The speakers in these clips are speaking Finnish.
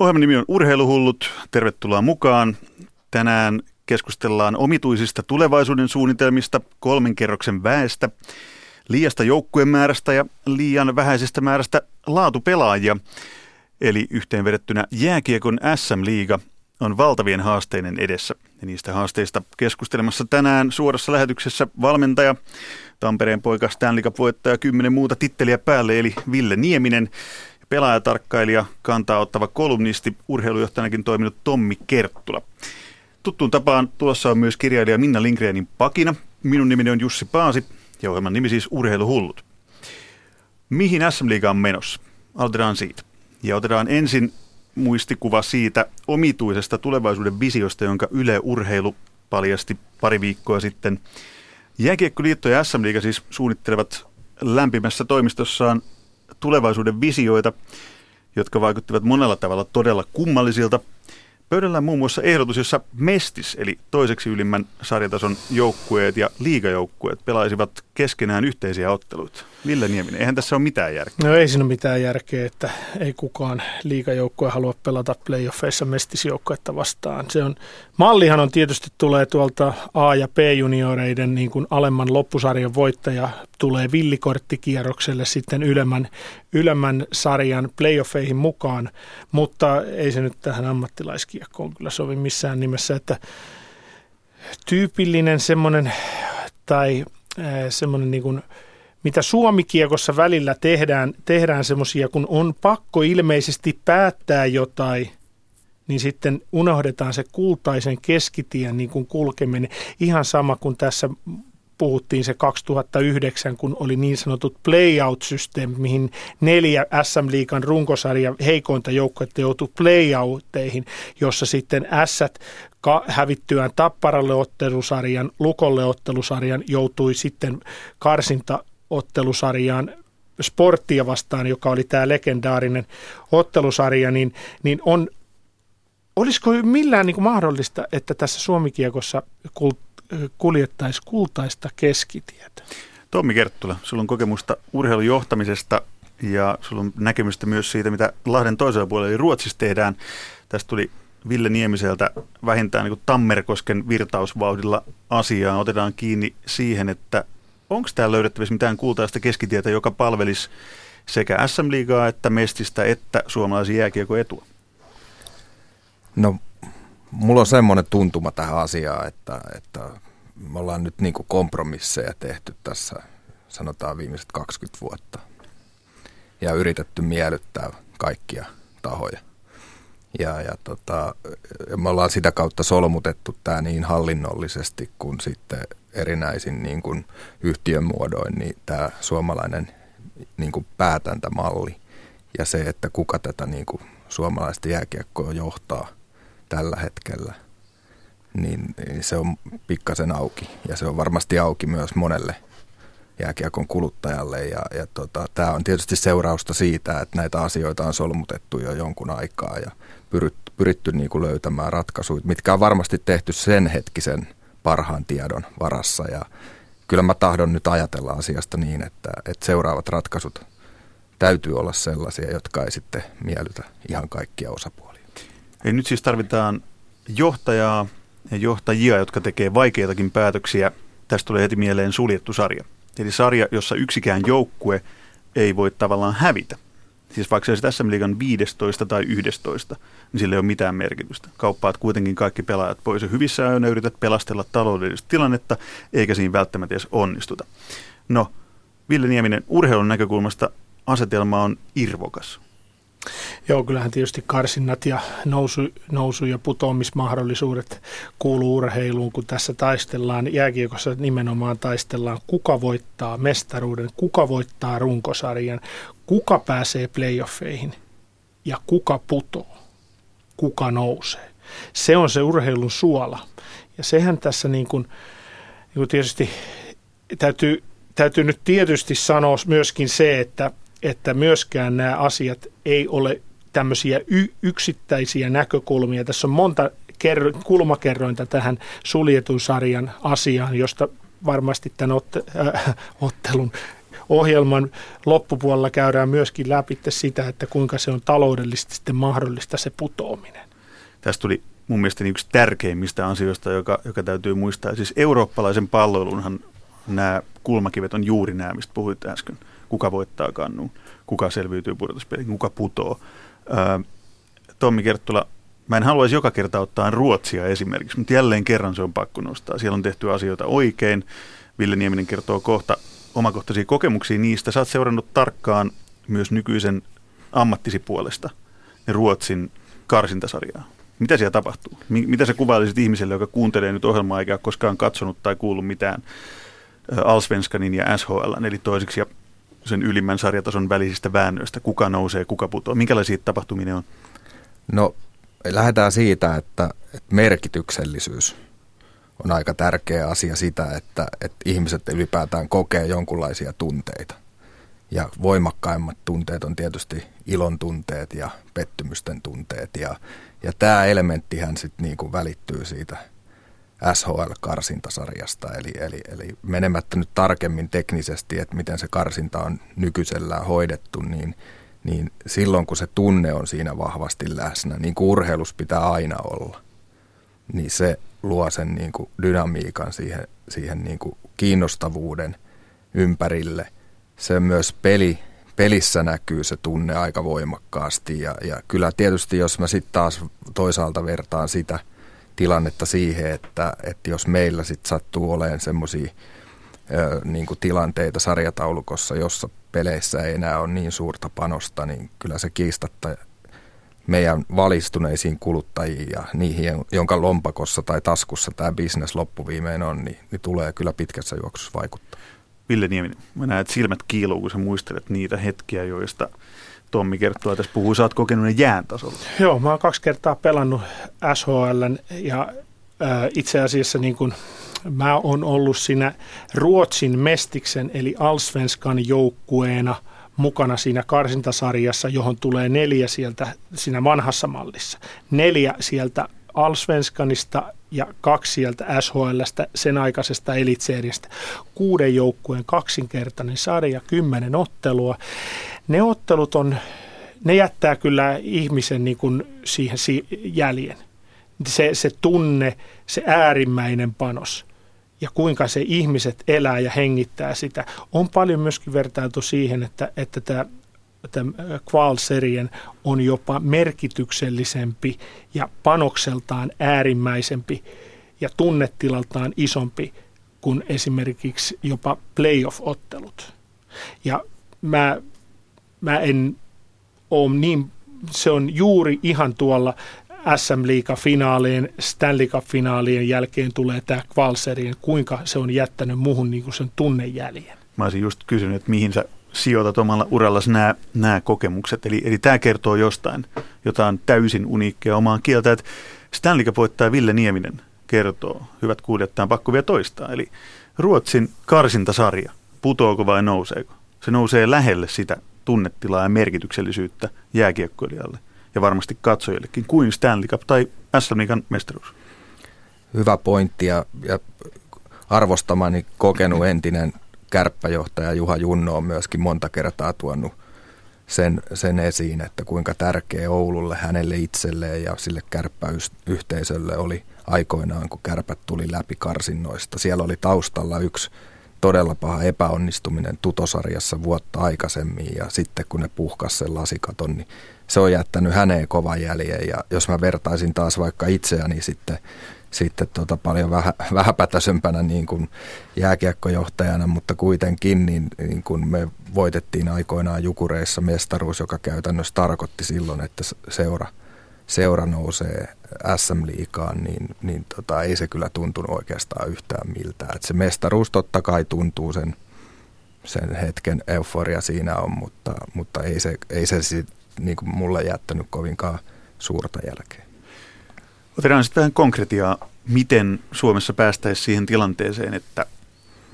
Ohjelman nimi on Urheiluhullut. Tervetuloa mukaan. Tänään keskustellaan omituisista tulevaisuuden suunnitelmista, kolmen kerroksen väestä, liiasta joukkueen määrästä ja liian vähäisestä määrästä laatupelaajia. Eli yhteenvedettynä jääkiekon SM-liiga on valtavien haasteiden edessä. Ja niistä haasteista keskustelemassa tänään suorassa lähetyksessä valmentaja, Tampereen poika Stanley Cup-voittaja kymmenen muuta titteliä päälle, eli Ville Nieminen – pelaajatarkkailija, kantaa ottava kolumnisti, urheilujohtajanakin toiminut Tommi Kerttula. Tuttuun tapaan tuossa on myös kirjailija Minna Lindgrenin pakina. Minun nimeni on Jussi Paasi ja ohjelman nimi siis Urheiluhullut. Mihin SM-liiga on menossa? Aloitetaan siitä. Ja otetaan ensin muistikuva siitä omituisesta tulevaisuuden visiosta, jonka Yle Urheilu paljasti pari viikkoa sitten. Jääkiekkoliitto ja SM-liiga siis suunnittelevat lämpimässä toimistossaan tulevaisuuden visioita, jotka vaikuttivat monella tavalla todella kummallisilta. Pöydällä on muun muassa ehdotus, jossa Mestis, eli toiseksi ylimmän sarjatason joukkueet ja liigajoukkueet pelaisivat keskenään yhteisiä otteluita. Ville Nieminen, eihän tässä ole mitään järkeä. No ei siinä ole mitään järkeä, että ei kukaan liigajoukkue halua pelata playoffeissa mestisjoukkuetta vastaan. Se on, mallihan on tietysti tulee tuolta A- ja B-junioreiden niin kuin alemman loppusarjan voittaja tulee villikorttikierrokselle sitten ylemmän, ylemmän sarjan playoffeihin mukaan, mutta ei se nyt tähän ammattilaiskiekkoon kyllä sovi missään nimessä, että tyypillinen semmoinen tai äh, semmoinen niin kuin, mitä Suomikiekossa välillä tehdään, tehdään semmoisia, kun on pakko ilmeisesti päättää jotain, niin sitten unohdetaan se kultaisen keskitien niin kuin kulkeminen. Ihan sama kuin tässä puhuttiin se 2009, kun oli niin sanotut playout-systeemit, mihin neljä SM-liikan runkosarja heikointa joukkuetta joutui playoutteihin, jossa sitten S hävittyään Tapparalle ottelusarjan, Lukolle ottelusarjan joutui sitten karsinta ottelusarjaan sporttia vastaan, joka oli tämä legendaarinen ottelusarja, niin, niin on, olisiko millään niin kuin mahdollista, että tässä Suomikiekossa kuljettaisi kultaista keskitietä? Tommi Kerttula, sulla on kokemusta urheilujohtamisesta ja sulla on näkemystä myös siitä, mitä Lahden toisella puolella eli Ruotsissa tehdään. Tästä tuli Ville Niemiseltä vähintään niin Tammerkosken virtausvauhdilla asiaa. Otetaan kiinni siihen, että onko täällä löydettävissä mitään kultaista keskitietä, joka palvelisi sekä SM-liigaa että Mestistä että suomalaisen jääkiekon etua? No, mulla on semmoinen tuntuma tähän asiaan, että, että me ollaan nyt niin kompromisseja tehty tässä, sanotaan viimeiset 20 vuotta. Ja yritetty miellyttää kaikkia tahoja. Ja, ja tota, me ollaan sitä kautta solmutettu tämä niin hallinnollisesti kuin sitten erinäisin niin kuin yhtiön muodoin niin tämä suomalainen niin kuin päätäntämalli ja se, että kuka tätä niin kuin suomalaista jääkiekkoa johtaa tällä hetkellä, niin, niin se on pikkasen auki. Ja se on varmasti auki myös monelle jääkiekon kuluttajalle. Ja, ja tota, tämä on tietysti seurausta siitä, että näitä asioita on solmutettu jo jonkun aikaa ja pyritty, pyritty niin kuin löytämään ratkaisuja, mitkä on varmasti tehty sen hetkisen – parhaan tiedon varassa ja kyllä mä tahdon nyt ajatella asiasta niin, että, että seuraavat ratkaisut täytyy olla sellaisia, jotka ei sitten miellytä ihan kaikkia osapuolia. Eli nyt siis tarvitaan johtajaa ja johtajia, jotka tekee vaikeitakin päätöksiä. Tästä tulee heti mieleen suljettu sarja. Eli sarja, jossa yksikään joukkue ei voi tavallaan hävitä. Siis vaikka se olisi SM Liigan 15 tai 11, niin sillä ei ole mitään merkitystä. Kauppaat kuitenkin kaikki pelaajat pois ja hyvissä ajoin yrität pelastella taloudellista tilannetta, eikä siinä välttämättä edes onnistuta. No, Ville Nieminen, urheilun näkökulmasta asetelma on irvokas. Joo, kyllähän tietysti karsinnat ja nousu, nousu- ja putoamismahdollisuudet kuuluu urheiluun, kun tässä taistellaan, jääkiekossa nimenomaan taistellaan, kuka voittaa mestaruuden, kuka voittaa runkosarjan, kuka pääsee playoffeihin ja kuka putoo, kuka nousee. Se on se urheilun suola. Ja sehän tässä niin kuin, niin kuin tietysti täytyy, täytyy nyt tietysti sanoa myöskin se, että, että myöskään nämä asiat ei ole tämmöisiä y- yksittäisiä näkökulmia. Tässä on monta kerro, kulmakerrointa tähän suljetun sarjan asiaan, josta varmasti tämän otte, äh, ottelun ohjelman loppupuolella käydään myöskin läpi sitä, että kuinka se on taloudellisesti sitten mahdollista se putoaminen. Tästä tuli mun mielestä yksi tärkeimmistä asioista, joka, joka täytyy muistaa. Siis eurooppalaisen palloilunhan nämä kulmakivet on juuri nämä, mistä puhuit äsken. Kuka voittaa kannun, kuka selviytyy pudotuspeliin, kuka putoo. Ää, Tommi Kerttula, mä en haluaisi joka kerta ottaa Ruotsia esimerkiksi, mutta jälleen kerran se on pakko nostaa. Siellä on tehty asioita oikein. Ville Nieminen kertoo kohta omakohtaisia kokemuksia niistä. Sä oot seurannut tarkkaan myös nykyisen ammattisi puolesta Ruotsin karsintasarjaa. Mitä siellä tapahtuu? Mitä sä kuvailisit ihmiselle, joka kuuntelee nyt ohjelmaa eikä koskaan katsonut tai kuullut mitään Alsvenskanin ja SHL, eli toiseksi ja sen ylimmän sarjatason välisistä väännöistä, kuka nousee, kuka putoaa, minkälaisia tapahtumia on? No lähdetään siitä, että, että merkityksellisyys on aika tärkeä asia sitä, että, että ihmiset ylipäätään kokee jonkunlaisia tunteita. Ja voimakkaimmat tunteet on tietysti ilon tunteet ja pettymysten tunteet. Ja, ja tämä elementtihän sitten niinku välittyy siitä SHL-karsintasarjasta. Eli, eli, eli menemättä nyt tarkemmin teknisesti, että miten se karsinta on nykyisellään hoidettu, niin, niin silloin kun se tunne on siinä vahvasti läsnä, niin kuin urheilus pitää aina olla, niin se luo sen niin kuin dynamiikan siihen, siihen niin kuin kiinnostavuuden ympärille. Se myös peli, pelissä näkyy se tunne aika voimakkaasti ja, ja kyllä tietysti jos mä sitten taas toisaalta vertaan sitä tilannetta siihen, että, että jos meillä sitten sattuu olemaan semmoisia niin tilanteita sarjataulukossa, jossa peleissä ei enää ole niin suurta panosta, niin kyllä se kiistatta meidän valistuneisiin kuluttajiin ja niihin, jonka lompakossa tai taskussa tämä bisnes loppuviimein on, niin, niin tulee kyllä pitkässä juoksussa vaikuttaa. Ville Nieminen, mä näen, että silmät kiiluu, kun sä muistelet niitä hetkiä, joista Tommi kertoo tässä puhuu, sä oot kokenut ne jään tasolla. Joo, mä oon kaksi kertaa pelannut SHL ja äh, itse asiassa niin kun, mä oon ollut siinä Ruotsin Mestiksen eli Alsvenskan joukkueena – mukana siinä karsintasarjassa, johon tulee neljä sieltä siinä vanhassa mallissa. Neljä sieltä Alsvenskanista ja kaksi sieltä SHLstä, sen aikaisesta elitseeristä. Kuuden joukkueen kaksinkertainen sarja, kymmenen ottelua. Ne ottelut on, ne jättää kyllä ihmisen niin kuin siihen jäljen. Se, se tunne, se äärimmäinen panos – ja kuinka se ihmiset elää ja hengittää sitä. On paljon myöskin vertailtu siihen, että, että tämä Qual-serien on jopa merkityksellisempi ja panokseltaan äärimmäisempi ja tunnetilaltaan isompi kuin esimerkiksi jopa playoff-ottelut. Ja mä, mä en ole niin, se on juuri ihan tuolla SM Liiga-finaalien, Stanley Cup-finaalien jälkeen tulee tämä Kvalserien, kuinka se on jättänyt muuhun niin kuin sen tunnejäljen. Mä olisin just kysynyt, että mihin sä sijoitat omalla urallasi nämä, nämä kokemukset. Eli, eli tämä kertoo jostain, jotain täysin uniikkia omaan kieltä. Että Stanley voittaa Ville Nieminen kertoo, hyvät kuulijat, tämä on pakko vielä toistaa. Eli Ruotsin karsintasarja, putoako vai nouseeko? Se nousee lähelle sitä tunnetilaa ja merkityksellisyyttä jääkiekkoilijalle ja varmasti katsojillekin kuin Stanley Cup tai SM mestaruus. Hyvä pointti ja, ja arvostamani kokenut entinen kärppäjohtaja Juha Junno on myöskin monta kertaa tuonut sen, sen esiin, että kuinka tärkeä Oululle, hänelle itselleen ja sille kärppäyhteisölle oli aikoinaan, kun kärpät tuli läpi karsinnoista. Siellä oli taustalla yksi todella paha epäonnistuminen tutosarjassa vuotta aikaisemmin ja sitten kun ne puhkas sen lasikaton, niin se on jättänyt häneen kovan jäljen ja jos mä vertaisin taas vaikka itseäni sitten, sitten tota paljon vähä, vähäpätäisempänä niin kuin jääkiekkojohtajana, mutta kuitenkin niin, niin kuin me voitettiin aikoinaan Jukureissa mestaruus, joka käytännössä tarkoitti silloin, että seura, seura nousee SM-liikaan, niin, niin tota, ei se kyllä tuntunut oikeastaan yhtään miltään. Et se mestaruus totta kai tuntuu sen, sen hetken euforia siinä on, mutta, mutta ei se, ei se sit, niin kuin mulle jättänyt kovinkaan suurta jälkeä. Otetaan sitten vähän konkretiaa, miten Suomessa päästäisiin siihen tilanteeseen, että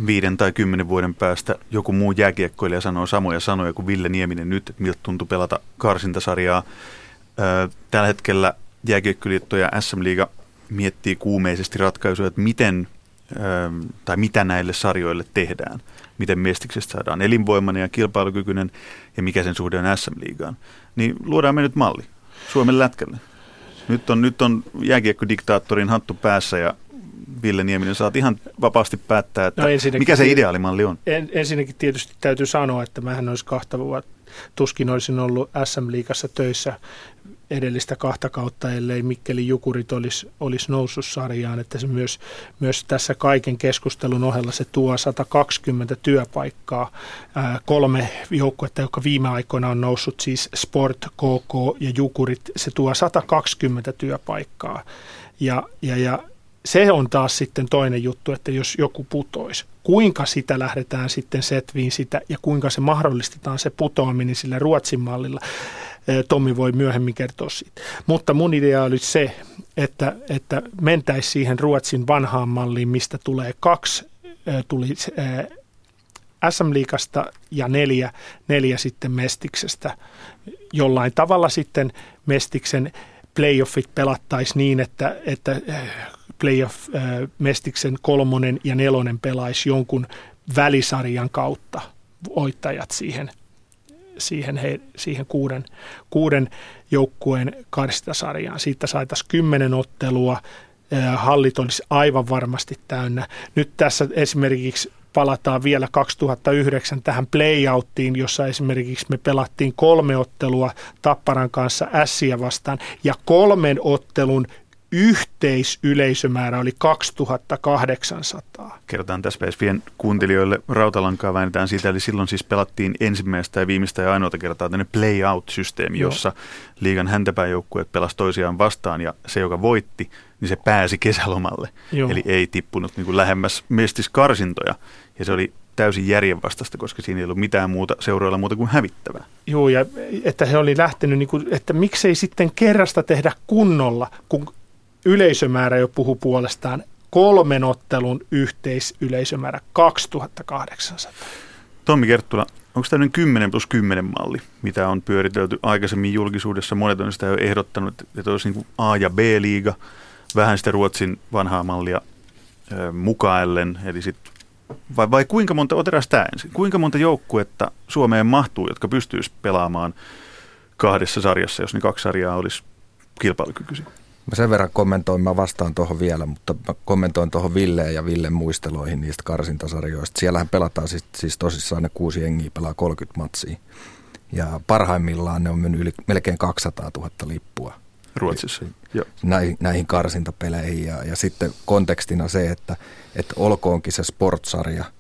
viiden tai kymmenen vuoden päästä joku muu jääkiekkoilija sanoo samoja sanoja kuin Ville Nieminen nyt, että miltä tuntui pelata karsintasarjaa. Tällä hetkellä jääkiekkoliitto ja SM Liiga miettii kuumeisesti ratkaisuja, että miten tai mitä näille sarjoille tehdään. Miten Mestiksestä saadaan elinvoimainen ja kilpailukykyinen ja mikä sen suhde on SM-liigaan. Niin luodaan me nyt malli Suomen lätkälle. Nyt on, nyt on jääkiekkodiktaattorin hattu päässä ja Ville Nieminen, saat ihan vapaasti päättää, että no mikä se ideaalimalli on. En, ensinnäkin tietysti täytyy sanoa, että mähän olisi kahta vuotta, tuskin olisin ollut SM-liigassa töissä edellistä kahta kautta, ellei Mikkeli Jukurit olisi, olisi noussut sarjaan, että se myös, myös tässä kaiken keskustelun ohella se tuo 120 työpaikkaa. Ää, kolme joukkuetta, jotka viime aikoina on noussut, siis Sport, KK ja Jukurit, se tuo 120 työpaikkaa. Ja, ja, ja se on taas sitten toinen juttu, että jos joku putoisi, kuinka sitä lähdetään sitten setviin sitä ja kuinka se mahdollistetaan se putoaminen sillä Ruotsin mallilla. Tommi voi myöhemmin kertoa siitä. Mutta mun idea oli se, että, että mentäisiin siihen Ruotsin vanhaan malliin, mistä tulee kaksi, tuli SM-liikasta ja neljä, neljä sitten Mestiksestä. Jollain tavalla sitten Mestiksen playoffit pelattaisiin niin, että, että playoff Mestiksen kolmonen ja nelonen pelaisi jonkun välisarjan kautta voittajat siihen siihen, he, siihen kuuden, kuuden joukkueen karstasarjaan. Siitä saataisiin kymmenen ottelua, hallit olisi aivan varmasti täynnä. Nyt tässä esimerkiksi palataan vielä 2009 tähän playouttiin, jossa esimerkiksi me pelattiin kolme ottelua Tapparan kanssa Ässiä vastaan ja kolmen ottelun yhteisyleisömäärä oli 2800. Kerrotaan tässä PSVn kuuntelijoille, rautalankaa väännetään siitä, eli silloin siis pelattiin ensimmäistä ja viimeistä ja ainoata kertaa tämmöinen play-out-systeemi, jossa liigan häntäpääjoukkueet pelasi toisiaan vastaan ja se, joka voitti, niin se pääsi kesälomalle. Joo. Eli ei tippunut niin kuin lähemmäs mestiskarsintoja ja se oli täysin järjenvastaista, koska siinä ei ollut mitään muuta seuroilla muuta kuin hävittävää. Joo, ja että he oli lähtenyt, niin kuin, että miksei sitten kerrasta tehdä kunnolla, kun yleisömäärä jo puhu puolestaan. Kolmen ottelun yhteisyleisömäärä 2800. Tommi Kerttula, onko tämmöinen 10 plus 10 malli, mitä on pyöritelty aikaisemmin julkisuudessa? Monet on sitä jo ehdottanut, että olisi niin A- ja B-liiga, vähän sitä Ruotsin vanhaa mallia ö, mukaillen, eli sit, vai, vai kuinka monta, otetaan tämä ensin, kuinka monta joukkuetta Suomeen mahtuu, jotka pystyisi pelaamaan kahdessa sarjassa, jos ne kaksi sarjaa olisi kilpailukykyisiä? Mä sen verran kommentoin, mä vastaan tuohon vielä, mutta mä kommentoin tuohon Villeen ja Villen muisteloihin niistä karsintasarjoista. Siellähän pelataan siis, siis tosissaan ne kuusi jengiä pelaa 30 matsia. Ja parhaimmillaan ne on mennyt yli, melkein 200 000 lippua. Ruotsissa, Näihin, näihin karsintapeleihin ja, ja sitten kontekstina se, että, että olkoonkin se sportsarja –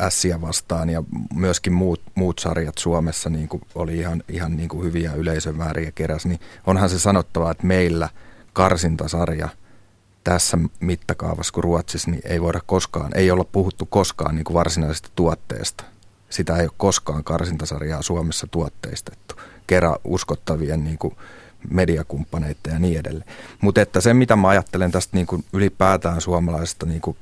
Ässiä vastaan ja myöskin muut, muut sarjat Suomessa niin kuin oli ihan, ihan niin kuin hyviä yleisömääriä keräs, niin onhan se sanottava, että meillä karsintasarja tässä mittakaavassa kuin Ruotsissa, niin ei voida koskaan, ei olla puhuttu koskaan niin kuin varsinaisesta tuotteesta. Sitä ei ole koskaan karsintasarjaa Suomessa tuotteistettu. Kerran uskottavien niin kuin mediakumppaneiden ja niin edelleen. Mutta että se, mitä mä ajattelen tästä niin kuin ylipäätään suomalaisesta niin kuin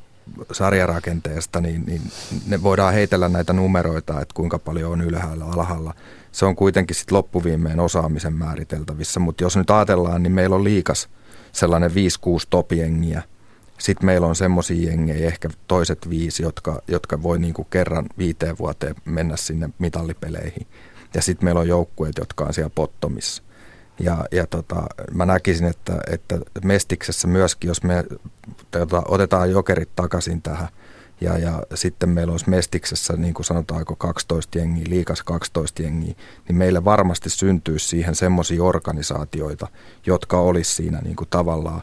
sarjarakenteesta, niin, niin ne voidaan heitellä näitä numeroita, että kuinka paljon on ylhäällä, alhaalla. Se on kuitenkin sitten loppuviimeen osaamisen määriteltävissä, mutta jos nyt ajatellaan, niin meillä on liikas sellainen 5-6 topiengiä. Sitten meillä on semmoisia jengejä, ehkä toiset viisi, jotka, jotka voi niinku kerran viiteen vuoteen mennä sinne mitallipeleihin. Ja sitten meillä on joukkueet, jotka on siellä pottomissa. Ja, ja tota, mä näkisin, että, että Mestiksessä myöskin, jos me tota, otetaan jokerit takaisin tähän, ja, ja sitten meillä olisi Mestiksessä, niin kuin sanotaanko 12 jengiä, liikas 12 jengiä, niin meillä varmasti syntyisi siihen semmoisia organisaatioita, jotka olisi siinä niin kuin tavallaan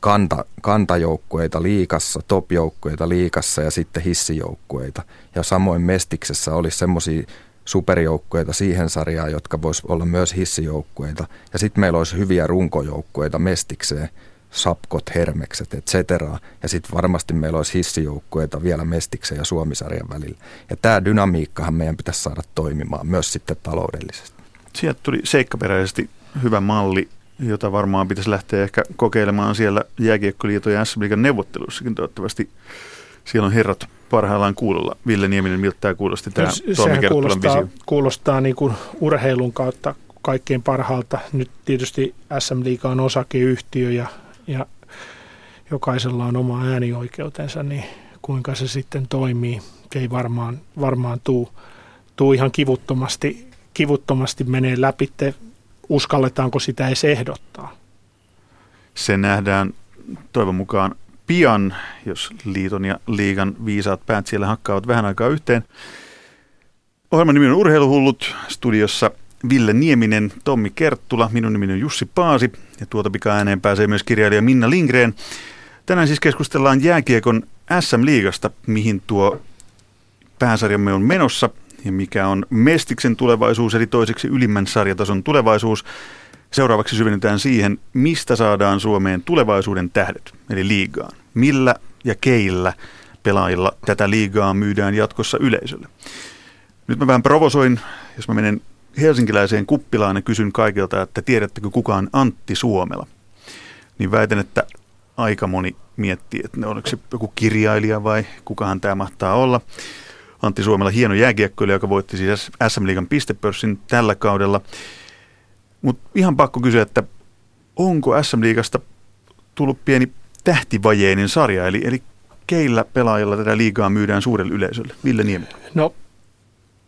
kanta, kantajoukkueita liikassa, topjoukkueita liikassa ja sitten hissijoukkueita. Ja samoin Mestiksessä olisi semmoisia superjoukkueita siihen sarjaan, jotka vois olla myös hissijoukkueita. Ja sitten meillä olisi hyviä runkojoukkueita mestikseen, sapkot, hermekset, et cetera. Ja sitten varmasti meillä olisi hissijoukkueita vielä mestiksen ja suomisarjan välillä. Ja tämä dynamiikkahan meidän pitäisi saada toimimaan myös sitten taloudellisesti. Sieltä tuli seikkaperäisesti hyvä malli, jota varmaan pitäisi lähteä ehkä kokeilemaan siellä Jääkiekkoliiton ja s neuvottelussakin toivottavasti. Siellä on herrat parhaillaan kuulolla. Ville Nieminen, miltä tämä kuulosti tämä Toimi kuulostaa, visio? kuulostaa niin kuin urheilun kautta kaikkein parhaalta. Nyt tietysti SM Liiga on osakeyhtiö ja, ja jokaisella on oma äänioikeutensa, niin kuinka se sitten toimii, se ei varmaan, varmaan tuu, tuu ihan kivuttomasti, kivuttomasti menee läpi, uskalletaanko sitä edes ehdottaa. Se nähdään toivon mukaan pian, jos liiton ja liigan viisaat päät siellä hakkaavat vähän aikaa yhteen. Ohjelman nimi on Urheiluhullut. Studiossa Ville Nieminen, Tommi Kerttula, minun nimeni on Jussi Paasi ja tuota pika ääneen pääsee myös kirjailija Minna Lindgren. Tänään siis keskustellaan jääkiekon SM-liigasta, mihin tuo pääsarjamme on menossa ja mikä on Mestiksen tulevaisuus, eli toiseksi ylimmän sarjatason tulevaisuus. Seuraavaksi syvennytään siihen, mistä saadaan Suomeen tulevaisuuden tähdet, eli liigaan. Millä ja keillä pelaajilla tätä liigaa myydään jatkossa yleisölle. Nyt mä vähän provosoin, jos mä menen helsinkiläiseen kuppilaan ja kysyn kaikilta, että tiedättekö kukaan Antti Suomela. Niin väitän, että aika moni miettii, että ne oliko se joku kirjailija vai kukahan tämä mahtaa olla. Antti Suomela hieno jääkiekkoilija, joka voitti siis SM Liigan pistepörssin tällä kaudella. Mutta ihan pakko kysyä, että onko SM Liigasta tullut pieni tähtivajeinen sarja, eli, eli keillä pelaajilla tätä liigaa myydään suurelle yleisölle? Ville Niemi. No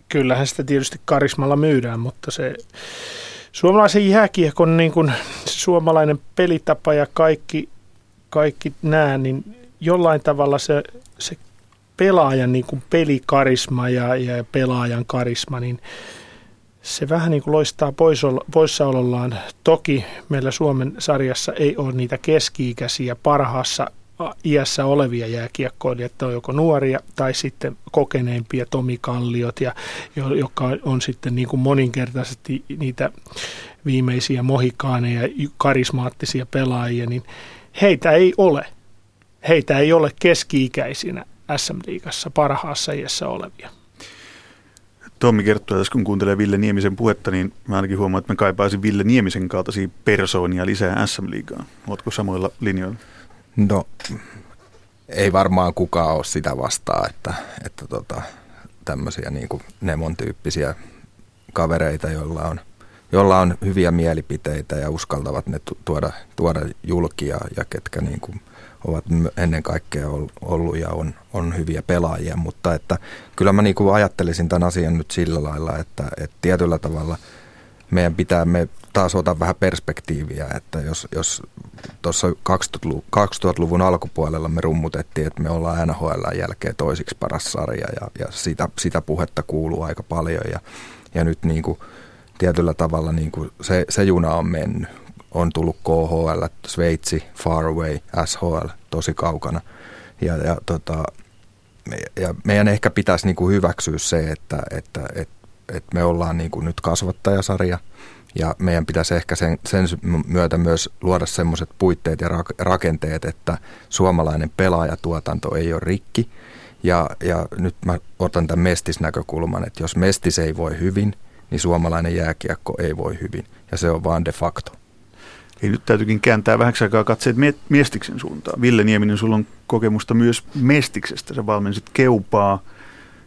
kyllähän sitä tietysti karismalla myydään, mutta se suomalaisen jääkiekon niin kuin suomalainen pelitapa ja kaikki, kaikki nämä, niin jollain tavalla se, se pelaajan niin kuin pelikarisma ja, ja pelaajan karisma, niin se vähän niin kuin loistaa poissaolollaan. Toki meillä Suomen sarjassa ei ole niitä keski-ikäisiä parhaassa iässä olevia jääkiekkoilijoita, on joko nuoria tai sitten kokeneimpia Tomi Kalliot, ja, joka on sitten niin kuin moninkertaisesti niitä viimeisiä mohikaaneja, karismaattisia pelaajia, niin heitä ei ole. Heitä ei ole keski-ikäisinä SM-liigassa parhaassa iässä olevia. Tommi kertoo tässä, kun kuuntelee Ville Niemisen puhetta, niin mä ainakin huomaan, että mä kaipaisin Ville Niemisen kaltaisia persoonia lisää SM-liigaan. Oletko samoilla linjoilla? No, ei varmaan kukaan ole sitä vastaan, että, että tota, tämmöisiä niin kuin Nemon-tyyppisiä kavereita, joilla on, joilla on hyviä mielipiteitä ja uskaltavat ne tuoda, tuoda julkia ja ketkä niin kuin ovat ennen kaikkea ollut ja on, on hyviä pelaajia, mutta että kyllä mä niin ajattelisin tämän asian nyt sillä lailla, että, että tietyllä tavalla meidän pitää, me taas ottaa vähän perspektiiviä, että jos, jos tuossa 2000-luvun alkupuolella me rummutettiin, että me ollaan NHL jälkeen toisiksi paras sarja ja, ja sitä, sitä puhetta kuuluu aika paljon ja, ja nyt niin kuin tietyllä tavalla niin kuin se, se juna on mennyt. On tullut KHL, Sveitsi, far away, SHL, tosi kaukana. Ja, ja, tota, ja meidän ehkä pitäisi niin kuin hyväksyä se, että, että, että, että me ollaan niin kuin nyt kasvattajasarja – ja meidän pitäisi ehkä sen, sen myötä myös luoda semmoiset puitteet ja rakenteet, että suomalainen pelaajatuotanto ei ole rikki. Ja, ja nyt mä otan tämän mestisnäkökulman, että jos mestis ei voi hyvin, niin suomalainen jääkiekko ei voi hyvin. Ja se on vaan de facto. Eli nyt täytyykin kääntää vähäksi aikaa katseet Mestiksen suuntaan. Ville Nieminen, sulla on kokemusta myös Mestiksestä. Sä valmensit Keupaa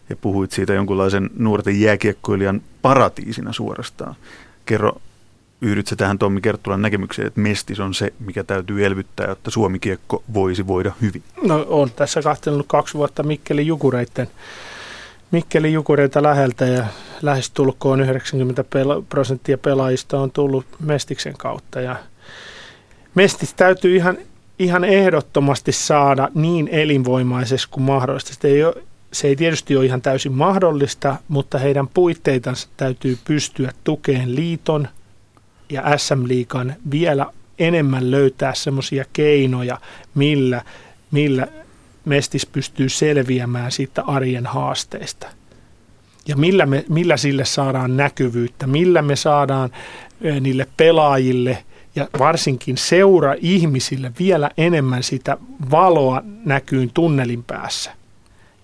ja puhuit siitä jonkunlaisen nuorten jääkiekkoilijan paratiisina suorastaan. Kerro, yhdytkö tähän Tommi Kerttulan näkemykseen, että mestis on se, mikä täytyy elvyttää, jotta Suomi-kiekko voisi voida hyvin? No on tässä kahtellut kaksi vuotta Mikkeli Jukureiden Mikkeli Jukureita läheltä ja lähestulkoon 90 prosenttia pelaajista on tullut Mestiksen kautta. Ja Mestis täytyy ihan, ihan ehdottomasti saada niin elinvoimaisesti kuin mahdollista. Sitä ei ole se ei tietysti ole ihan täysin mahdollista, mutta heidän puitteitansa täytyy pystyä tukeen liiton ja SM-liikan vielä enemmän löytää semmoisia keinoja, millä, millä Mestis pystyy selviämään siitä arjen haasteista. Ja millä, me, millä sille saadaan näkyvyyttä, millä me saadaan niille pelaajille ja varsinkin seura-ihmisille vielä enemmän sitä valoa näkyyn tunnelin päässä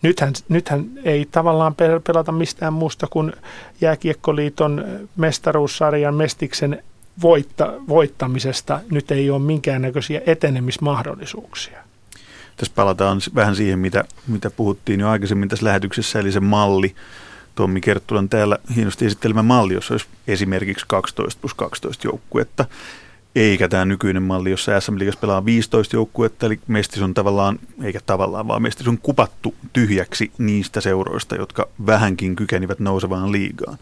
nythän, nythän ei tavallaan pelata mistään muusta kuin Jääkiekkoliiton mestaruussarjan Mestiksen voitta, voittamisesta. Nyt ei ole minkäännäköisiä etenemismahdollisuuksia. Tässä palataan vähän siihen, mitä, mitä puhuttiin jo aikaisemmin tässä lähetyksessä, eli se malli. Tommi Kerttulan täällä hienosti esittelemä malli, jossa olisi esimerkiksi 12 plus 12 joukkuetta. Eikä tämä nykyinen malli, jossa SM Liigassa pelaa 15 joukkuetta, eli Mestis on tavallaan, eikä tavallaan, vaan Mestis on kupattu tyhjäksi niistä seuroista, jotka vähänkin kykenivät nousevaan liigaan.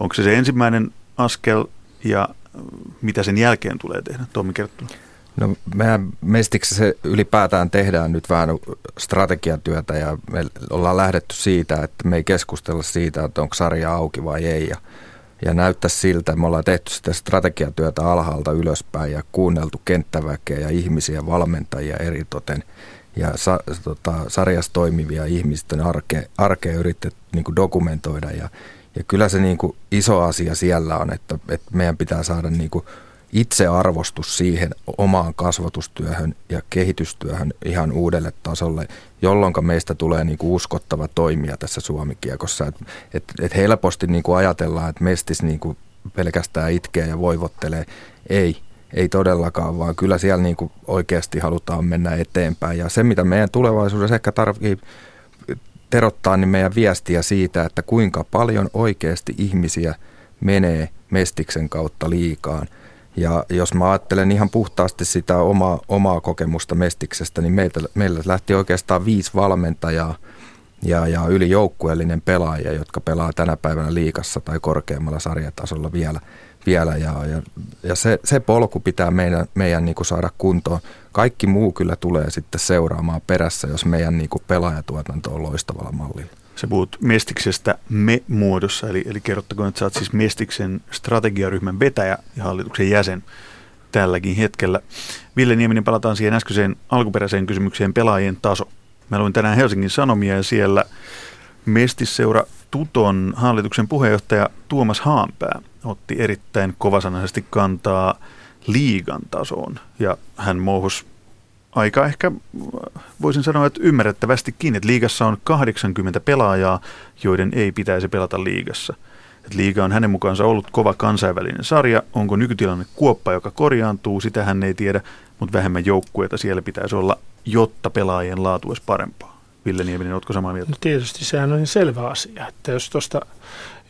Onko se se ensimmäinen askel ja mitä sen jälkeen tulee tehdä? Tommi kertoo. No mehän Mestiksessä ylipäätään tehdään nyt vähän strategiatyötä ja me ollaan lähdetty siitä, että me ei keskustella siitä, että onko sarja auki vai ei. Ja, ja näyttää siltä, että me ollaan tehty sitä strategiatyötä alhaalta ylöspäin ja kuunneltu kenttäväkeä ja ihmisiä, valmentajia eritoten. Ja sa, tota, sarjassa toimivia ihmisten arkea, arkea yritetty niin dokumentoida. Ja, ja kyllä se niin kuin iso asia siellä on, että, että meidän pitää saada niin kuin itsearvostus siihen omaan kasvatustyöhön ja kehitystyöhön ihan uudelle tasolle, jolloin meistä tulee niin kuin uskottava toimija tässä Suomikiekossa. Et, et, et helposti niin kuin ajatellaan, että mestis niin kuin pelkästään itkee ja voivottelee. Ei, ei todellakaan, vaan kyllä siellä niin kuin oikeasti halutaan mennä eteenpäin. Ja se, mitä meidän tulevaisuudessa ehkä tarvitsee terottaa, niin meidän viestiä siitä, että kuinka paljon oikeasti ihmisiä menee mestiksen kautta liikaan – ja jos mä ajattelen ihan puhtaasti sitä omaa, omaa kokemusta Mestiksestä, niin meiltä, meillä lähti oikeastaan viisi valmentajaa ja, ja yli joukkueellinen pelaaja, jotka pelaa tänä päivänä liikassa tai korkeammalla sarjatasolla vielä. vielä ja, ja, ja se, se polku pitää meidän, meidän niin kuin saada kuntoon. Kaikki muu kyllä tulee sitten seuraamaan perässä, jos meidän niin kuin pelaajatuotanto on loistavalla mallilla. Sä puhut Mestiksestä me-muodossa, eli, eli kerrottakoon, että sä oot siis Mestiksen strategiaryhmän vetäjä ja hallituksen jäsen tälläkin hetkellä. Ville Nieminen, palataan siihen äskeiseen alkuperäiseen kysymykseen pelaajien taso. Mä luin tänään Helsingin Sanomia ja siellä Mestisseura Tuton hallituksen puheenjohtaja Tuomas Haanpää otti erittäin kovasanaisesti kantaa liigan tasoon ja hän mouhus aika ehkä voisin sanoa, että ymmärrettävästikin, että liigassa on 80 pelaajaa, joiden ei pitäisi pelata liigassa. Et liiga on hänen mukaansa ollut kova kansainvälinen sarja. Onko nykytilanne kuoppa, joka korjaantuu, sitä hän ei tiedä, mutta vähemmän joukkueita siellä pitäisi olla, jotta pelaajien laatu olisi parempaa. Ville Nieminen, oletko samaa mieltä? No tietysti sehän on selvä asia, että jos tuosta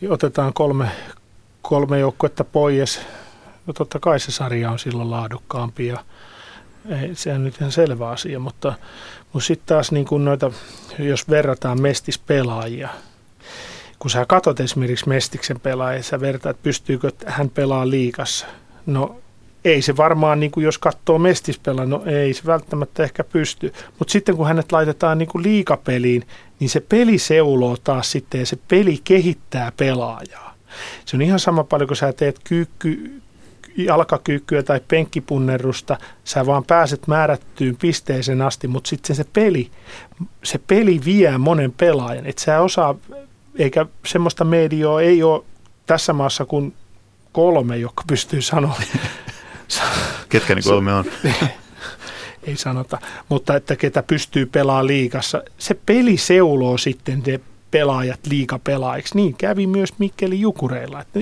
otetaan kolme, kolme joukkuetta pois, no totta kai se sarja on silloin laadukkaampi ja – ei, se on nyt ihan selvä asia, mutta, mutta sitten taas niin kuin noita, jos verrataan mestispelaajia, kun sä katsot esimerkiksi Mestiksen pelaajia, sä vertaat, pystyykö hän pelaa liikassa. No ei se varmaan, niin kuin jos katsoo mestispelaa, no ei se välttämättä ehkä pysty. Mutta sitten kun hänet laitetaan niin kuin liikapeliin, niin se peli seuloo taas sitten ja se peli kehittää pelaajaa. Se on ihan sama paljon, kun sä teet kyykky, jalkakyykkyä tai penkkipunnerusta, sä vaan pääset määrättyyn pisteeseen asti, mutta sitten se peli, se peli vie monen pelaajan. Et sä osaa, eikä semmoista medioa ei ole tässä maassa kuin kolme, joka pystyy sanoa. Ketkä ne kolme on? ei sanota, mutta että ketä pystyy pelaamaan liikassa. Se peli seuloo sitten se pelaajat liikapelaajiksi. Niin kävi myös Mikkeli Jukureilla, että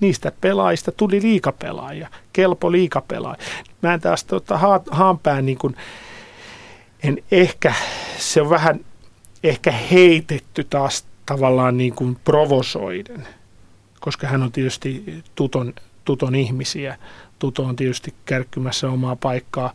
niistä pelaajista tuli liikapelaajia, kelpo liikapelaaja. Mä en taas tota, haanpään niin kuin, en ehkä, se on vähän ehkä heitetty taas tavallaan niin kuin provosoiden, koska hän on tietysti tuton, tuton ihmisiä. Tuto on tietysti kärkkymässä omaa paikkaa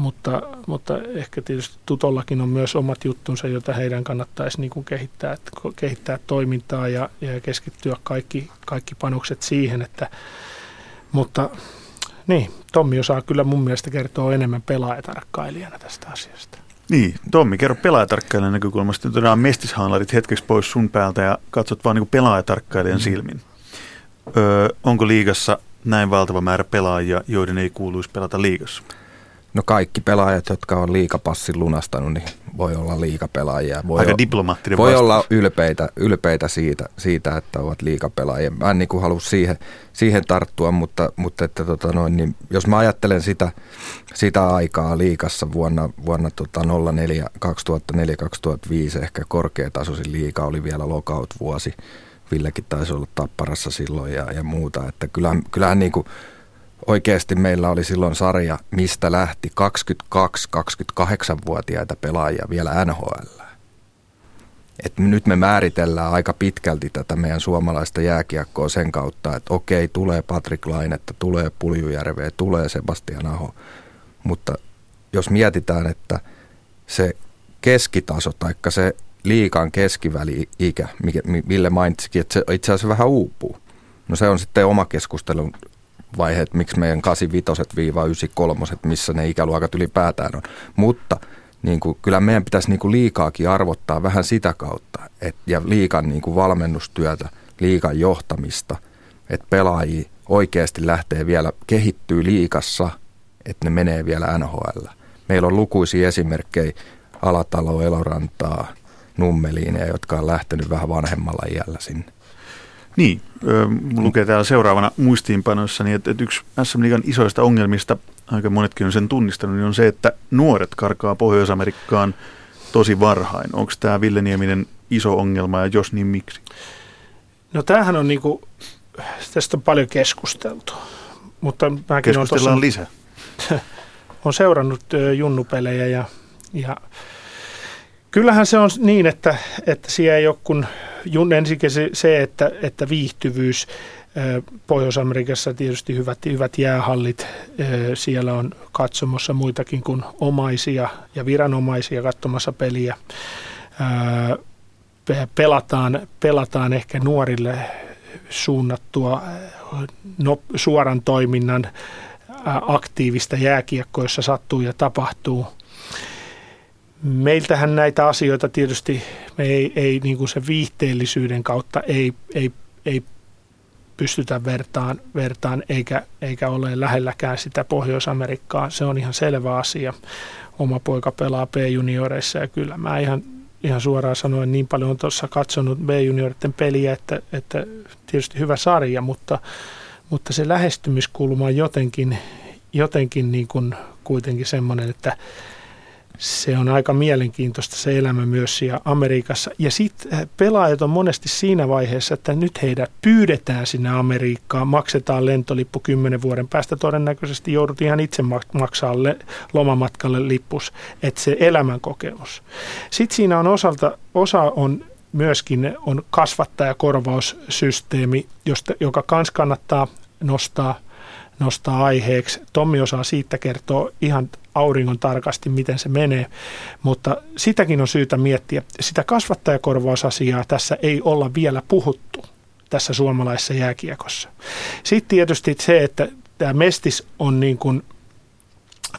mutta, mutta ehkä tietysti Tutollakin on myös omat juttunsa, joita heidän kannattaisi niin kuin kehittää, kehittää toimintaa ja, ja keskittyä kaikki, kaikki panokset siihen. Että, mutta niin, Tommi osaa kyllä mun mielestä kertoa enemmän pelaajatarkkailijana tästä asiasta. Niin, Tommi, kerro pelaajatarkkailijan näkökulmasta. Nyt otetaan mestishaalarit hetkeksi pois sun päältä ja katsot vaan niin pelaajatarkkailijan mm. silmin. Öö, onko liigassa näin valtava määrä pelaajia, joiden ei kuuluisi pelata liigassa? No kaikki pelaajat, jotka on liikapassin lunastanut, niin voi olla liikapelaajia. Voi Aika diplomaattinen Voi vastaus. olla ylpeitä, ylpeitä siitä, siitä, että ovat liikapelaajia. Mä en niin kuin halua siihen, siihen tarttua, mutta, mutta että, tota noin, niin jos mä ajattelen sitä, sitä aikaa liikassa vuonna, vuonna tota 04, 2004-2005, ehkä korkeatasoisin liika oli vielä lockout-vuosi. Villekin taisi olla tapparassa silloin ja, ja muuta. Että kyllähän, kyllähän niin kuin oikeasti meillä oli silloin sarja, mistä lähti 22-28-vuotiaita pelaajia vielä NHL. että nyt me määritellään aika pitkälti tätä meidän suomalaista jääkiekkoa sen kautta, että okei, tulee Patrick Lainetta, tulee Puljujärveä, tulee Sebastian Aho, mutta jos mietitään, että se keskitaso tai se liikan keskiväli-ikä, mille mainitsikin, että se itse asiassa vähän uupuu. No se on sitten oma keskustelun vaihe, että miksi meidän 85-93, missä ne ikäluokat ylipäätään on. Mutta niin kuin, kyllä meidän pitäisi niin kuin liikaakin arvottaa vähän sitä kautta, et, ja liikan niin kuin valmennustyötä, liikan johtamista, että pelaajia oikeasti lähtee vielä, kehittyy liikassa, että ne menee vielä NHL. Meillä on lukuisia esimerkkejä, Alatalo, Elorantaa, Nummeliineja, jotka on lähtenyt vähän vanhemmalla iällä sinne. Niin, lukee täällä seuraavana muistiinpanoissa, niin että, että yksi SM Liigan isoista ongelmista, aika monetkin on sen tunnistanut, niin on se, että nuoret karkaa Pohjois-Amerikkaan tosi varhain. Onko tämä Ville Nieminen iso ongelma ja jos niin miksi? No tämähän on niinku, tästä on paljon keskusteltu. Mutta mäkin Keskustellaan on lisää. on seurannut junnupelejä ja, ja kyllähän se on niin, että, että siellä ei ole kun ensinnäkin se, että, että viihtyvyys, Pohjois-Amerikassa tietysti hyvät, hyvät jäähallit. Siellä on katsomossa muitakin kuin omaisia ja viranomaisia katsomassa peliä. Pelataan, pelataan ehkä nuorille suunnattua suoran toiminnan aktiivista jääkiekkoa, jossa sattuu ja tapahtuu – Meiltähän näitä asioita tietysti me ei, ei niin kuin sen viihteellisyyden kautta ei, ei, ei pystytä vertaan, vertaan eikä, eikä ole lähelläkään sitä Pohjois-Amerikkaa. Se on ihan selvä asia. Oma poika pelaa B-junioreissa ja kyllä mä ihan, ihan suoraan sanoen niin paljon on tuossa katsonut B-junioritten peliä, että, että tietysti hyvä sarja, mutta, mutta se lähestymiskulma on jotenkin, jotenkin niin kuin kuitenkin semmoinen, että se on aika mielenkiintoista se elämä myös siellä Amerikassa. Ja sitten eh, pelaajat on monesti siinä vaiheessa, että nyt heidät pyydetään sinne Amerikkaan, maksetaan lentolippu kymmenen vuoden päästä. Todennäköisesti joudut ihan itse maksaa lomamatkalle lippus, että se elämänkokemus. Sitten siinä on osalta, osa on myöskin on kasvattajakorvaussysteemi, josta, joka kans kannattaa nostaa – nostaa aiheeksi. Tommi osaa siitä kertoa ihan auringon tarkasti, miten se menee, mutta sitäkin on syytä miettiä. Sitä kasvattajakorvausasiaa tässä ei olla vielä puhuttu tässä suomalaisessa jääkiekossa. Sitten tietysti se, että tämä Mestis on niin kuin,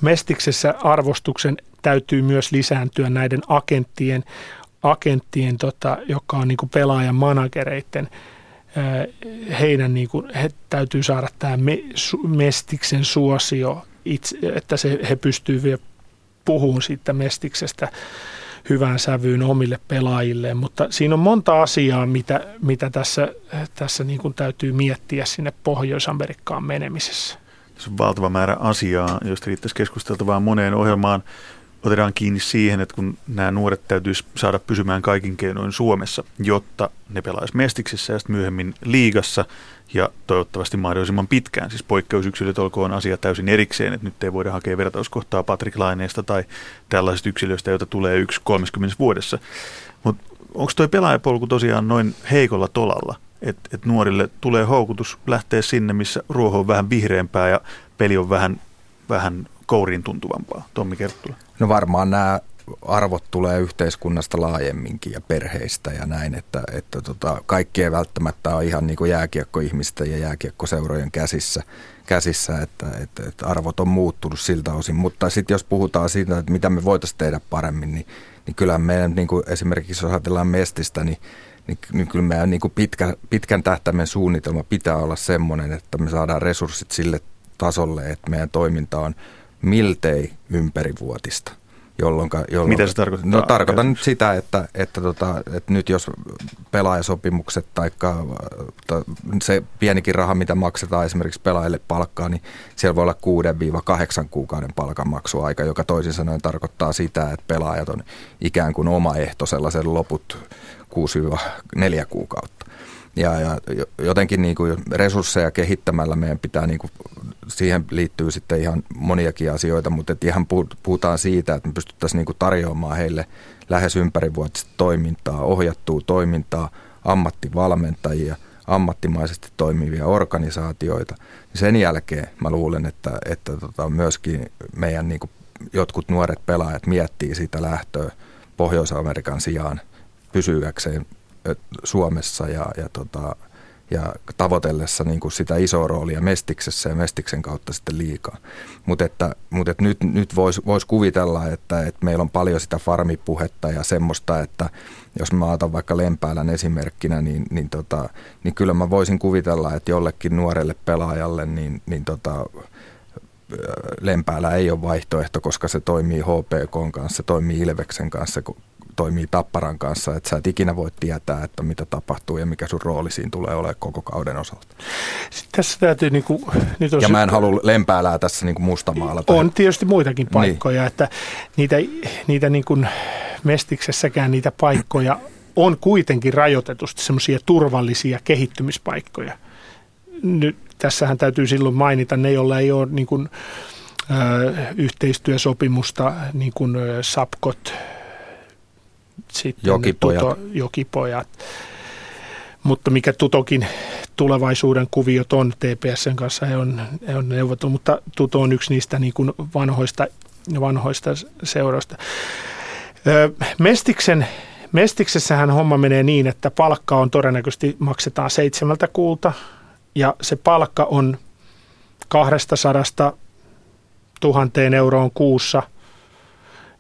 Mestiksessä arvostuksen täytyy myös lisääntyä näiden agenttien, agenttien tota, joka on niin kuin pelaajan managereiden heidän niin kuin, he täytyy saada tämä mestiksen suosio, itse, että se, he pystyvät vielä puhumaan siitä mestiksestä hyvään sävyyn omille pelaajilleen, mutta siinä on monta asiaa, mitä, mitä tässä, tässä niin kuin täytyy miettiä sinne Pohjois-Amerikkaan menemisessä. Se on valtava määrä asiaa, josta riittäisi keskusteltavaa moneen ohjelmaan otetaan kiinni siihen, että kun nämä nuoret täytyisi saada pysymään kaikin keinoin Suomessa, jotta ne pelaisi Mestiksissä ja sitten myöhemmin liigassa ja toivottavasti mahdollisimman pitkään. Siis poikkeusyksilöt olkoon asia täysin erikseen, että nyt ei voida hakea vertauskohtaa Patrick Laineesta tai tällaisista yksilöistä, joita tulee yksi 30 vuodessa. Mutta onko tuo pelaajapolku tosiaan noin heikolla tolalla, että et nuorille tulee houkutus lähteä sinne, missä ruoho on vähän vihreämpää ja peli on vähän, vähän kouriin tuntuvampaa? Tommi Kerttula. No varmaan nämä arvot tulee yhteiskunnasta laajemminkin ja perheistä ja näin, että, että tota, kaikki ei välttämättä ole ihan niin kuin jääkiekkoihmistä ja jääkiekkoseurojen käsissä, käsissä että, että, että arvot on muuttunut siltä osin. Mutta sitten jos puhutaan siitä, että mitä me voitaisiin tehdä paremmin, niin, niin kyllä meidän niin kuin esimerkiksi jos ajatellaan Mestistä, niin niin, niin kyllä meidän niin kuin pitkä, pitkän tähtäimen suunnitelma pitää olla semmoinen, että me saadaan resurssit sille tasolle, että meidän toiminta on – miltei ympärivuotista. Jolloinka, jolloin, Mitä se tarkoittaa? No tarkoitan nyt sitä, että, että, tota, että nyt jos pelaajasopimukset tai se pienikin raha, mitä maksetaan esimerkiksi pelaajille palkkaa, niin siellä voi olla 6-8 kuukauden palkanmaksuaika, joka toisin sanoen tarkoittaa sitä, että pelaajat on ikään kuin ehto sellaisen loput 6-4 kuukautta. Ja, ja jotenkin niin kuin resursseja kehittämällä meidän pitää niin kuin siihen liittyy sitten ihan moniakin asioita, mutta et ihan puhutaan siitä, että me pystyttäisiin niinku tarjoamaan heille lähes ympärivuotista toimintaa, ohjattua toimintaa, ammattivalmentajia, ammattimaisesti toimivia organisaatioita. Sen jälkeen mä luulen, että, että tota myöskin meidän niinku jotkut nuoret pelaajat miettii sitä lähtöä Pohjois-Amerikan sijaan pysyäkseen Suomessa ja, ja, tota, ja tavoitellessa niin kuin sitä isoa roolia Mestiksessä ja Mestiksen kautta sitten liikaa. Mutta että, mut nyt, nyt voisi vois kuvitella, että, että meillä on paljon sitä farmipuhetta ja semmoista, että jos mä otan vaikka Lempäälän esimerkkinä, niin, niin, tota, niin kyllä mä voisin kuvitella, että jollekin nuorelle pelaajalle niin, niin tota, Lempäälä ei ole vaihtoehto, koska se toimii HPK kanssa, se toimii Ilveksen kanssa, toimii Tapparan kanssa, että sä et ikinä voi tietää, että mitä tapahtuu ja mikä sun rooli siinä tulee olemaan koko kauden osalta. Sitten tässä täytyy niin kuin, nyt on ja mä en halua Lempäälää tässä niin kuin mustamaalla. On tietysti muitakin niin. paikkoja, niin. että niitä, niitä niin kuin Mestiksessäkään niitä paikkoja on kuitenkin rajoitetusti semmoisia turvallisia kehittymispaikkoja. Nyt tässähän täytyy silloin mainita ne, joilla ei ole niin kuin, ö, yhteistyösopimusta, niin kuin ö, SAPKot, sitten jokipojat. Tuto, jokipojat. Mutta mikä Tutokin tulevaisuuden kuviot on TPSn kanssa, he on, he on neuvotellut, mutta Tuto on yksi niistä niin kuin vanhoista, vanhoista seuroista. Mestiksen, Mestiksessähän homma menee niin, että palkka on todennäköisesti maksetaan seitsemältä kuulta ja se palkka on 200 tuhanteen euroon kuussa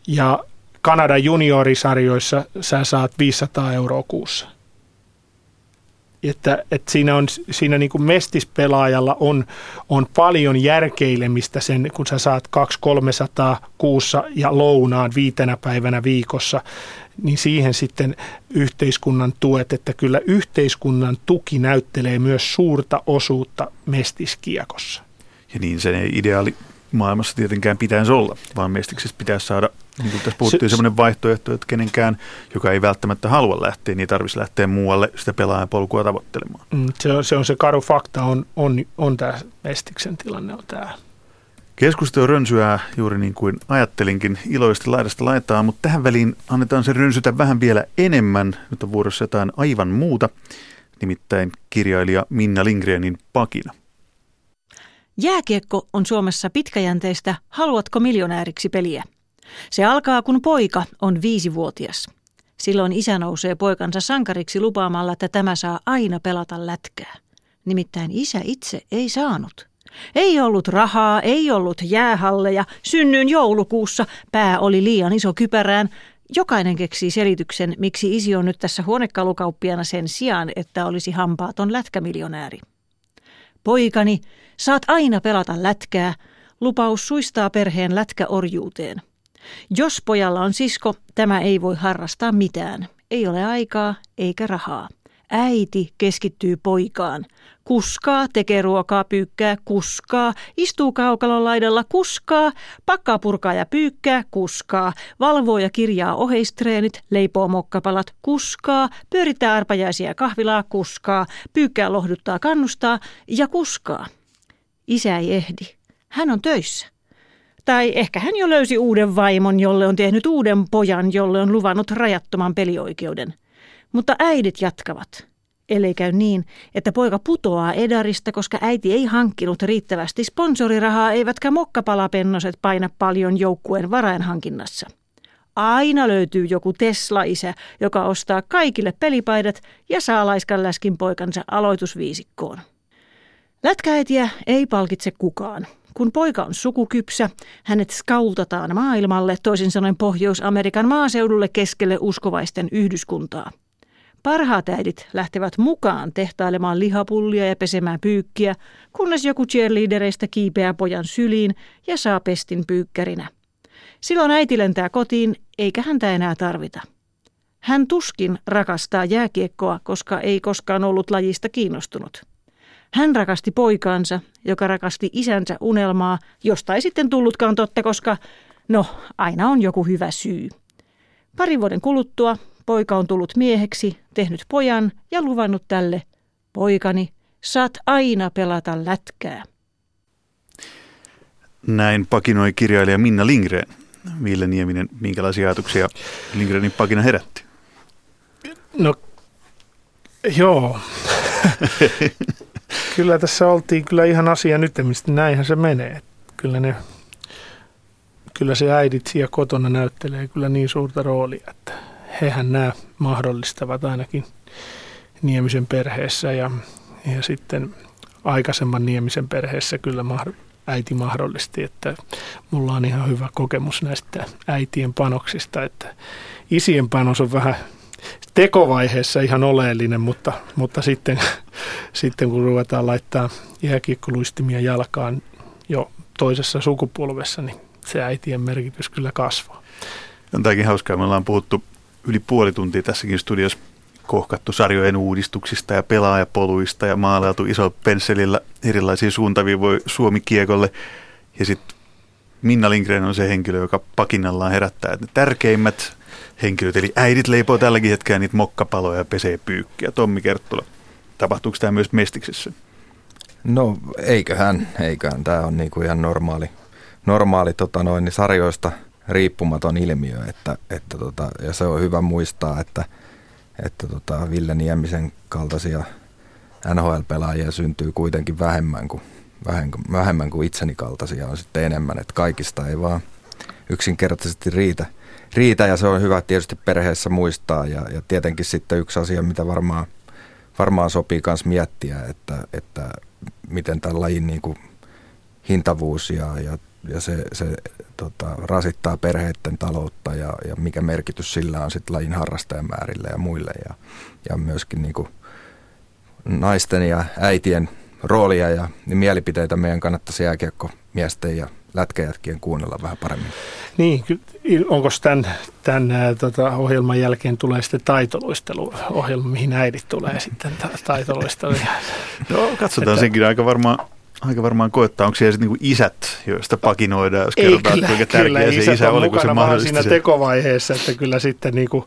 ja Kanadan juniorisarjoissa sä saat 500 euroa kuussa. Että, että siinä, on, siinä niin kuin mestispelaajalla on, on paljon järkeilemistä sen, kun sä saat 200-300 kuussa ja lounaan viitenä päivänä viikossa, niin siihen sitten yhteiskunnan tuet, että kyllä yhteiskunnan tuki näyttelee myös suurta osuutta mestiskiekossa. Ja niin sen ei ideaali maailmassa tietenkään pitäisi olla, vaan mestiksessä pitäisi saada, niin kuin tässä puhuttiin, se, semmoinen vaihtoehto, että kenenkään, joka ei välttämättä halua lähteä, niin tarvitsisi lähteä muualle sitä pelaajan polkua tavoittelemaan. Mm, se, on, se on se karu fakta, on, on, on tämä mestiksen tilanne on tämä. Keskustelu rönsyää juuri niin kuin ajattelinkin iloisesti laidasta laitaa, mutta tähän väliin annetaan se rönsytä vähän vielä enemmän. Nyt on vuorossa jotain aivan muuta, nimittäin kirjailija Minna Lindgrenin Pakina. Jääkiekko on Suomessa pitkäjänteistä Haluatko miljonääriksi peliä. Se alkaa, kun poika on viisivuotias. Silloin isä nousee poikansa sankariksi lupaamalla, että tämä saa aina pelata lätkää. Nimittäin isä itse ei saanut. Ei ollut rahaa, ei ollut jäähalleja, synnyin joulukuussa, pää oli liian iso kypärään. Jokainen keksii selityksen, miksi isi on nyt tässä huonekalukauppiana sen sijaan, että olisi hampaaton lätkämiljonääri. Poikani, saat aina pelata lätkää. Lupaus suistaa perheen lätkäorjuuteen. Jos pojalla on sisko, tämä ei voi harrastaa mitään. Ei ole aikaa eikä rahaa. Äiti keskittyy poikaan. Kuskaa, tekee ruokaa, pyykkää, kuskaa, istuu kaukalon laidalla, kuskaa, pakkaa purkaa ja pyykkää, kuskaa, valvoo ja kirjaa oheistreenit, leipoo mokkapalat, kuskaa, pyörittää arpajaisia kahvilaa, kuskaa, pyykkää lohduttaa, kannustaa ja kuskaa. Isä ei ehdi. Hän on töissä. Tai ehkä hän jo löysi uuden vaimon, jolle on tehnyt uuden pojan, jolle on luvannut rajattoman pelioikeuden. Mutta äidit jatkavat ellei käy niin, että poika putoaa edarista, koska äiti ei hankkinut riittävästi sponsorirahaa, eivätkä mokkapalapennoset paina paljon joukkueen varainhankinnassa. Aina löytyy joku Tesla-isä, joka ostaa kaikille pelipaidat ja saa laiskan läskin poikansa aloitusviisikkoon. Lätkääitiä ei palkitse kukaan. Kun poika on sukukypsä, hänet skautataan maailmalle, toisin sanoen Pohjois-Amerikan maaseudulle keskelle uskovaisten yhdyskuntaa. Parhaat äidit lähtevät mukaan tehtailemaan lihapullia ja pesemään pyykkiä, kunnes joku cheerleadereista kiipeää pojan syliin ja saa pestin pyykkärinä. Silloin äiti lentää kotiin, eikä häntä enää tarvita. Hän tuskin rakastaa jääkiekkoa, koska ei koskaan ollut lajista kiinnostunut. Hän rakasti poikaansa, joka rakasti isänsä unelmaa, josta ei sitten tullutkaan totta, koska no, aina on joku hyvä syy. Parin vuoden kuluttua Poika on tullut mieheksi, tehnyt pojan ja luvannut tälle, poikani, saat aina pelata lätkää. Näin pakinoi kirjailija Minna Lindgren. Ville Nieminen, minkälaisia ajatuksia Lindgrenin pakina herätti? No, joo. kyllä tässä oltiin kyllä ihan asia nyt, mistä näinhän se menee. Kyllä, ne, kyllä se äidit siellä kotona näyttelee kyllä niin suurta roolia, että hehän nämä mahdollistavat ainakin Niemisen perheessä ja, ja sitten aikaisemman Niemisen perheessä kyllä äiti mahdollisti, että mulla on ihan hyvä kokemus näistä äitien panoksista, että isien panos on vähän tekovaiheessa ihan oleellinen, mutta, mutta sitten, sitten kun ruvetaan laittaa jääkiekkoluistimia jalkaan jo toisessa sukupolvessa, niin se äitien merkitys kyllä kasvaa. On tämäkin hauskaa. Me ollaan puhuttu yli puoli tuntia tässäkin studiossa kohkattu sarjojen uudistuksista ja pelaajapoluista ja maalailtu iso pensselillä erilaisia suuntaviivoja Suomi-kiekolle. Ja sitten Minna Lindgren on se henkilö, joka pakinnallaan herättää että ne tärkeimmät henkilöt. Eli äidit leipoo tälläkin hetkellä niitä mokkapaloja ja pesee pyykkiä. Tommi Kerttula, tapahtuuko tämä myös Mestiksessä? No eiköhän, eiköhän. Tämä on niinku ihan normaali, normaali tota noin, niin sarjoista riippumaton ilmiö. Että, että tota, ja se on hyvä muistaa, että, että tota, Ville Niemisen kaltaisia NHL-pelaajia syntyy kuitenkin vähemmän kuin, vähemmän kuin itseni kaltaisia on sitten enemmän. Että kaikista ei vaan yksinkertaisesti riitä – riitä ja se on hyvä tietysti perheessä muistaa. Ja, ja tietenkin sitten yksi asia, mitä varmaan, varmaan sopii myös miettiä, että, että miten tämän lajin niin kuin hintavuus ja, ja, ja se, se tota, rasittaa perheiden taloutta ja, ja mikä merkitys sillä on sitten lajin harrastajamäärille ja muille. Ja, ja myöskin niin kuin naisten ja äitien roolia ja niin mielipiteitä. Meidän kannattaisi jääkiekko miesten ja lätkäjätkien kuunnella vähän paremmin. Niin, onko tämän, tämän tota, ohjelman jälkeen tulee sitten taitoluisteluohjelma, mihin äidit tulee sitten ta- taitoluistelu? no katsotaan että, senkin aika varmaan aika varmaan koettaa, onko siellä sitten niinku isät, joista pakinoidaan, jos kerrotaan, kyllä, kuinka tärkeä kyllä, se isä oli, kun se mahdollisti siinä tekovaiheessa, että kyllä sitten niinku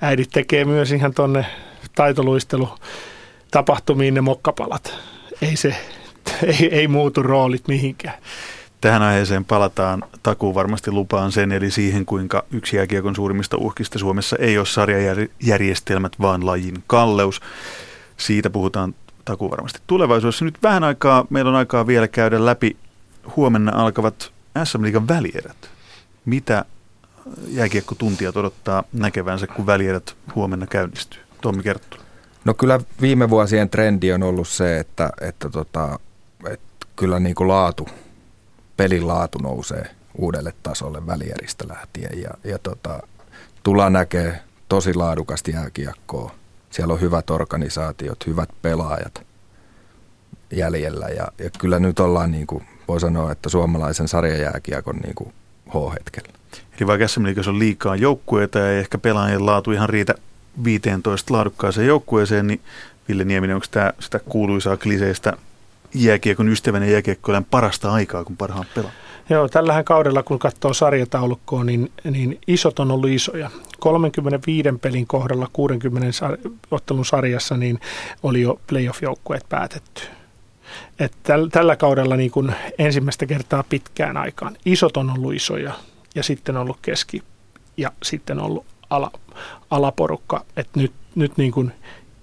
äidit tekee myös ihan tuonne taitoluistelu tapahtumiin ne mokkapalat. Ei se, ei, ei muutu roolit mihinkään. Tähän aiheeseen palataan takuu varmasti lupaan sen, eli siihen kuinka yksi jääkiekon suurimmista uhkista Suomessa ei ole sarjajärjestelmät, vaan lajin kalleus. Siitä puhutaan takuu varmasti tulevaisuudessa. Nyt vähän aikaa, meillä on aikaa vielä käydä läpi huomenna alkavat SM Liigan välierät. Mitä jääkiekkotuntijat odottaa näkevänsä, kun välierät huomenna käynnistyy? Tommi Kerttula. No kyllä viime vuosien trendi on ollut se, että, että, tota, että kyllä niin kuin laatu pelin laatu nousee uudelle tasolle välieristä lähtien ja, ja tota, tullaan näkee tosi laadukasta jääkiekkoa. Siellä on hyvät organisaatiot, hyvät pelaajat jäljellä ja, ja kyllä nyt ollaan niin kuin, voi sanoa, että suomalaisen sarjajääkiekon niin kuin H-hetkellä. Eli vaikka SM on liikaa joukkueita ja ehkä pelaajien laatu ihan riitä 15 laadukkaaseen joukkueeseen, niin Ville Nieminen, onko tämä sitä kuuluisaa kliseistä jääkiekon ystävän ja jääkiekkoilen parasta aikaa, kun parhaan pelaa. Joo, tällähän kaudella, kun katsoo sarjataulukkoa, niin, niin isot on ollut isoja. 35 pelin kohdalla 60 sar- ottelun sarjassa niin oli jo playoff-joukkueet päätetty. Et täl, tällä kaudella niin kun ensimmäistä kertaa pitkään aikaan isot on ollut isoja ja sitten on ollut keski ja sitten on ollut ala, alaporukka. Et nyt, nyt niin kun,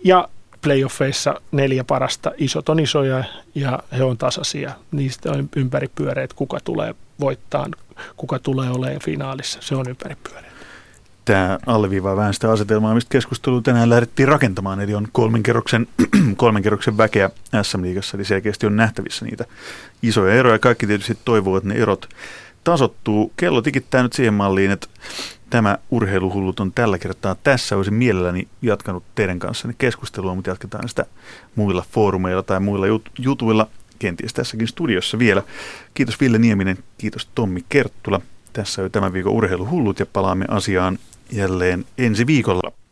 ja playoffeissa neljä parasta, isot on isoja ja he on tasaisia. Niistä on ympäripyöreät, kuka tulee voittaa, kuka tulee olemaan finaalissa, se on ympäripyöreät. Tämä alleviivaa vähän sitä asetelmaa, mistä keskustelua tänään lähdettiin rakentamaan, eli on kolmen kerroksen, kolmen kerroksen väkeä SM-liigassa, eli selkeästi on nähtävissä niitä isoja eroja. Kaikki tietysti toivovat, että ne erot tasottuu. Kello tikittää nyt siihen malliin, että tämä urheiluhullut on tällä kertaa tässä. Olisin mielelläni jatkanut teidän kanssanne keskustelua, mutta jatketaan sitä muilla foorumeilla tai muilla jut- jutuilla, kenties tässäkin studiossa vielä. Kiitos Ville Nieminen, kiitos Tommi Kerttula. Tässä on tämän viikon urheiluhullut ja palaamme asiaan jälleen ensi viikolla.